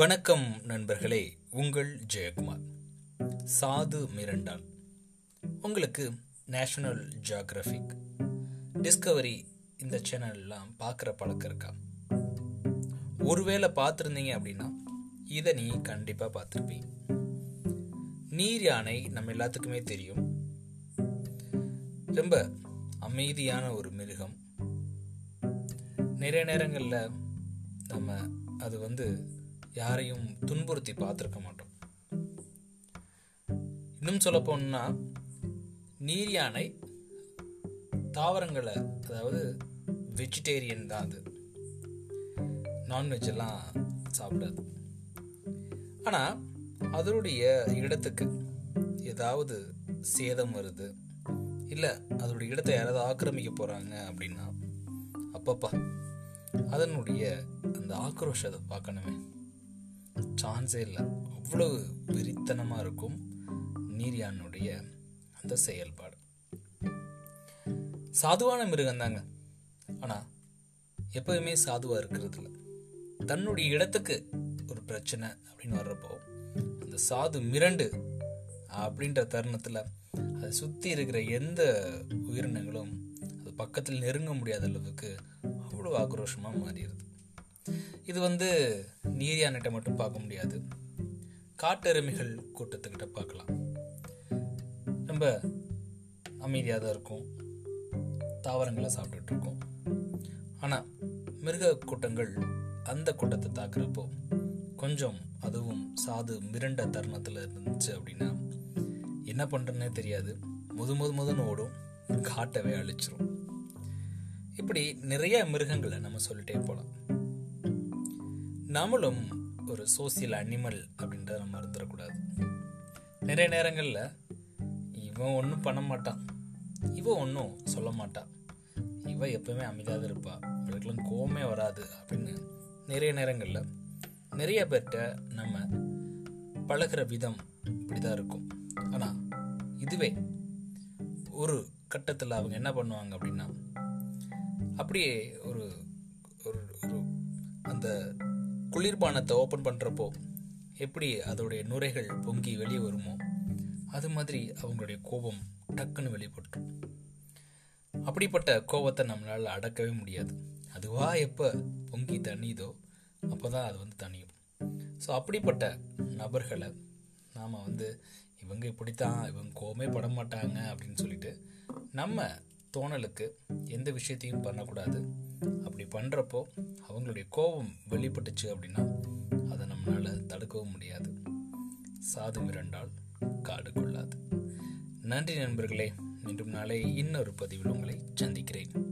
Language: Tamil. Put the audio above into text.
வணக்கம் நண்பர்களே உங்கள் ஜெயக்குமார். சாது மிரண்டால். உங்களுக்கு நேஷனல் ஜியாகிரபிக் டிஸ்கவரி இந்த சேனல்லாம் பார்க்குற பழக்கம் இருக்கா? ஒருவேளை பார்த்துருந்தீங்க அப்படின்னா இதை நீ கண்டிப்பாக பார்த்துருப்பீங்க. நீர் யானை நம்ம எல்லாத்துக்குமே தெரியும். ரொம்ப அமைதியான ஒரு மிருகம். நிறைய நேரங்களில் நம்ம அது வந்து யாரையும் துன்புறுத்தி பார்த்துருக்க மாட்டோம். இன்னும் சொல்ல போனா நீர் யானை தாவரங்களை அதாவது வெஜிடேரியன் தான் அது. நான்வெஜ் எல்லாம் சாப்பிடாது. ஆனால் அதனுடைய இடத்துக்கு ஏதாவது சேதம் வருது இல்லை அதனுடைய இடத்தை யாராவது ஆக்கிரமிக்க போகிறாங்க அப்படின்னா அப்பப்பா அதனுடைய அந்த ஆக்ரோஷத்தை பார்க்கணுமே. சான்ஸே இல்லை. அவ்வளவு வெறித்தனமாக இருக்கும் நீரியானுடைய அந்த செயல்பாடு. சாதுவான மிருகம் தாங்க. ஆனால் எப்பவுமே சாதுவாக இருக்கிறது இல்லை. தன்னுடைய இடத்துக்கு ஒரு பிரச்சனை அப்படின்னு வர்றப்போ அந்த சாது மிரண்டு அப்படின்ற தருணத்தில் அதை சுற்றி இருக்கிற எந்த உயிரினங்களும் அது பக்கத்தில் நெருங்க முடியாத அளவுக்கு அவ்வளோ ஆக்ரோஷமாக மாறிடுது. இது வந்து நீர் யானைகிட்ட மட்டும் பார்க்க முடியாது. காட்டெருமைகள் கூட்டத்துக்கிட்ட பார்க்கலாம். ரொம்ப அமைதியாக தான் இருக்கும். தாவரங்களை சாப்பிட்டுட்டு இருக்கும். ஆனால் மிருக கூட்டங்கள் அந்த கூட்டத்தை தாக்குறப்போ கொஞ்சம் அதுவும் சாது மிரண்ட தருணத்தில் இருந்துச்சு அப்படின்னா என்ன பண்ணுறதுனே தெரியாது. முது முது முதன்னு ஓடும். காட்டவே அழிச்சிரும். இப்படி நிறைய மிருகங்களை நம்ம சொல்லிட்டே போகலாம் நம்மளும் ஒரு சோசியல் அனிமல் அப்படின்றத நம்ம மறந்துடக்கூடாது. நிறைய நேரங்களில் இவன் ஒன்றும் பண்ண மாட்டான். இவன் ஒன்றும் சொல்ல மாட்டான் இவன் எப்பவுமே அமைதியாக இருப்பா. இவளுக்கெல்லாம் கோவமே வராது அப்படின்னு நிறைய நேரங்களில் நிறைய பேர்கிட்ட நம்ம பழகிற விதம் இப்படி தான் இருக்கும். ஆனால் இதுவே ஒரு கட்டத்தில் அவங்க என்ன பண்ணுவாங்க அப்படின்னா அப்படியே ஒரு ஒரு ஒரு அந்த குளிர்பானத்தை ஓப்பன் பண்ணுறப்போ எப்படி அதோடைய நுரைகள் பொங்கி வெளியே வருமோ அது மாதிரி அவங்களுடைய கோபம் டக்குன்னு வெளிப்பட்டுரும். அப்படிப்பட்ட கோபத்தை நம்மளால் அடக்கவே முடியாது. அதுவா எப்போ பொங்கி தணியுதோ அப்போ தான் அது வந்து தனியும் ஸோ அப்படிப்பட்ட நபர்களை நாம் வந்து இவங்க இப்படித்தான் இவங்க கோபமே பட மாட்டாங்க அப்படின்னு சொல்லிட்டு நம்ம தோணலுக்கு எந்த விஷயத்தையும் பண்ணக்கூடாது. அப்படி பண்ணுறப்போ அவங்களுடைய கோபம் வெளிப்பட்டுச்சு அப்படின்னா அதை நம்மளால் தடுக்கவும் முடியாது. சாது மிரண்டால் காடு கொள்ளாது. நன்றி நண்பர்களே மீண்டும் நாளை இன்னொரு பதிவில் உங்களை சந்திக்கிறேன்.